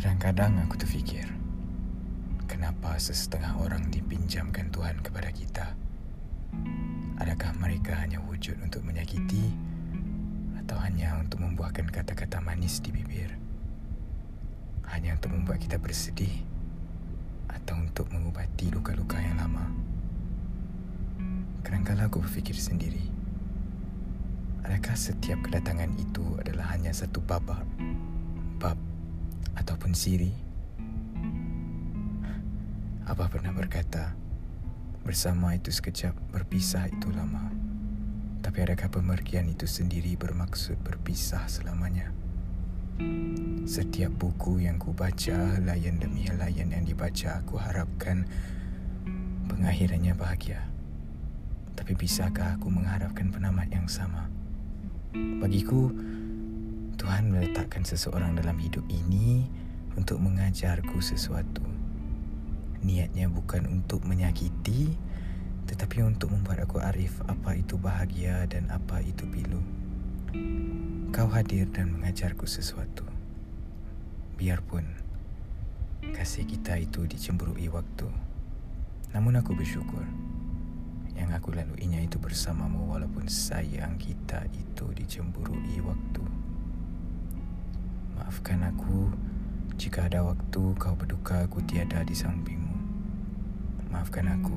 Kadang-kadang aku terfikir, kenapa sesetengah orang dipinjamkan Tuhan kepada kita? Adakah mereka hanya wujud untuk menyakiti atau hanya untuk membuahkan kata-kata manis di bibir? Hanya untuk membuat kita bersedih atau untuk mengubati luka-luka yang lama? Kadang-kadang aku berfikir sendiri, adakah setiap kedatangan itu adalah hanya satu babak, bab ataupun siri? Apa pernah berkata, bersama itu sekejap, berpisah itu lama. Tapi adakah pemergian itu sendiri bermaksud berpisah selamanya? Setiap buku yang ku baca, layan demi layan yang dibaca, aku harapkan pengakhirannya bahagia. Tapi bisakah aku mengharapkan penamat yang sama? Bagiku, Meletakkan seseorang dalam hidup ini untuk mengajarku sesuatu. Niatnya bukan untuk menyakiti, tetapi untuk membuat aku arif apa itu bahagia dan apa itu pilu. Kau hadir dan mengajarku sesuatu. Biarpun kasih kita itu dicemburui waktu. Namun aku bersyukur yang aku laluinya itu bersamamu walaupun sayang kita itu dicemburui waktu. Maafkan aku jika ada waktu kau berduka aku tiada di sampingmu. Maafkan aku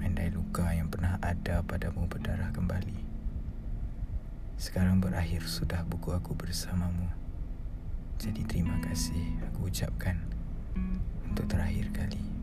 andai luka yang pernah ada padamu berdarah kembali. Sekarang berakhir sudah buku aku bersamamu. Jadi terima kasih aku ucapkan untuk terakhir kali.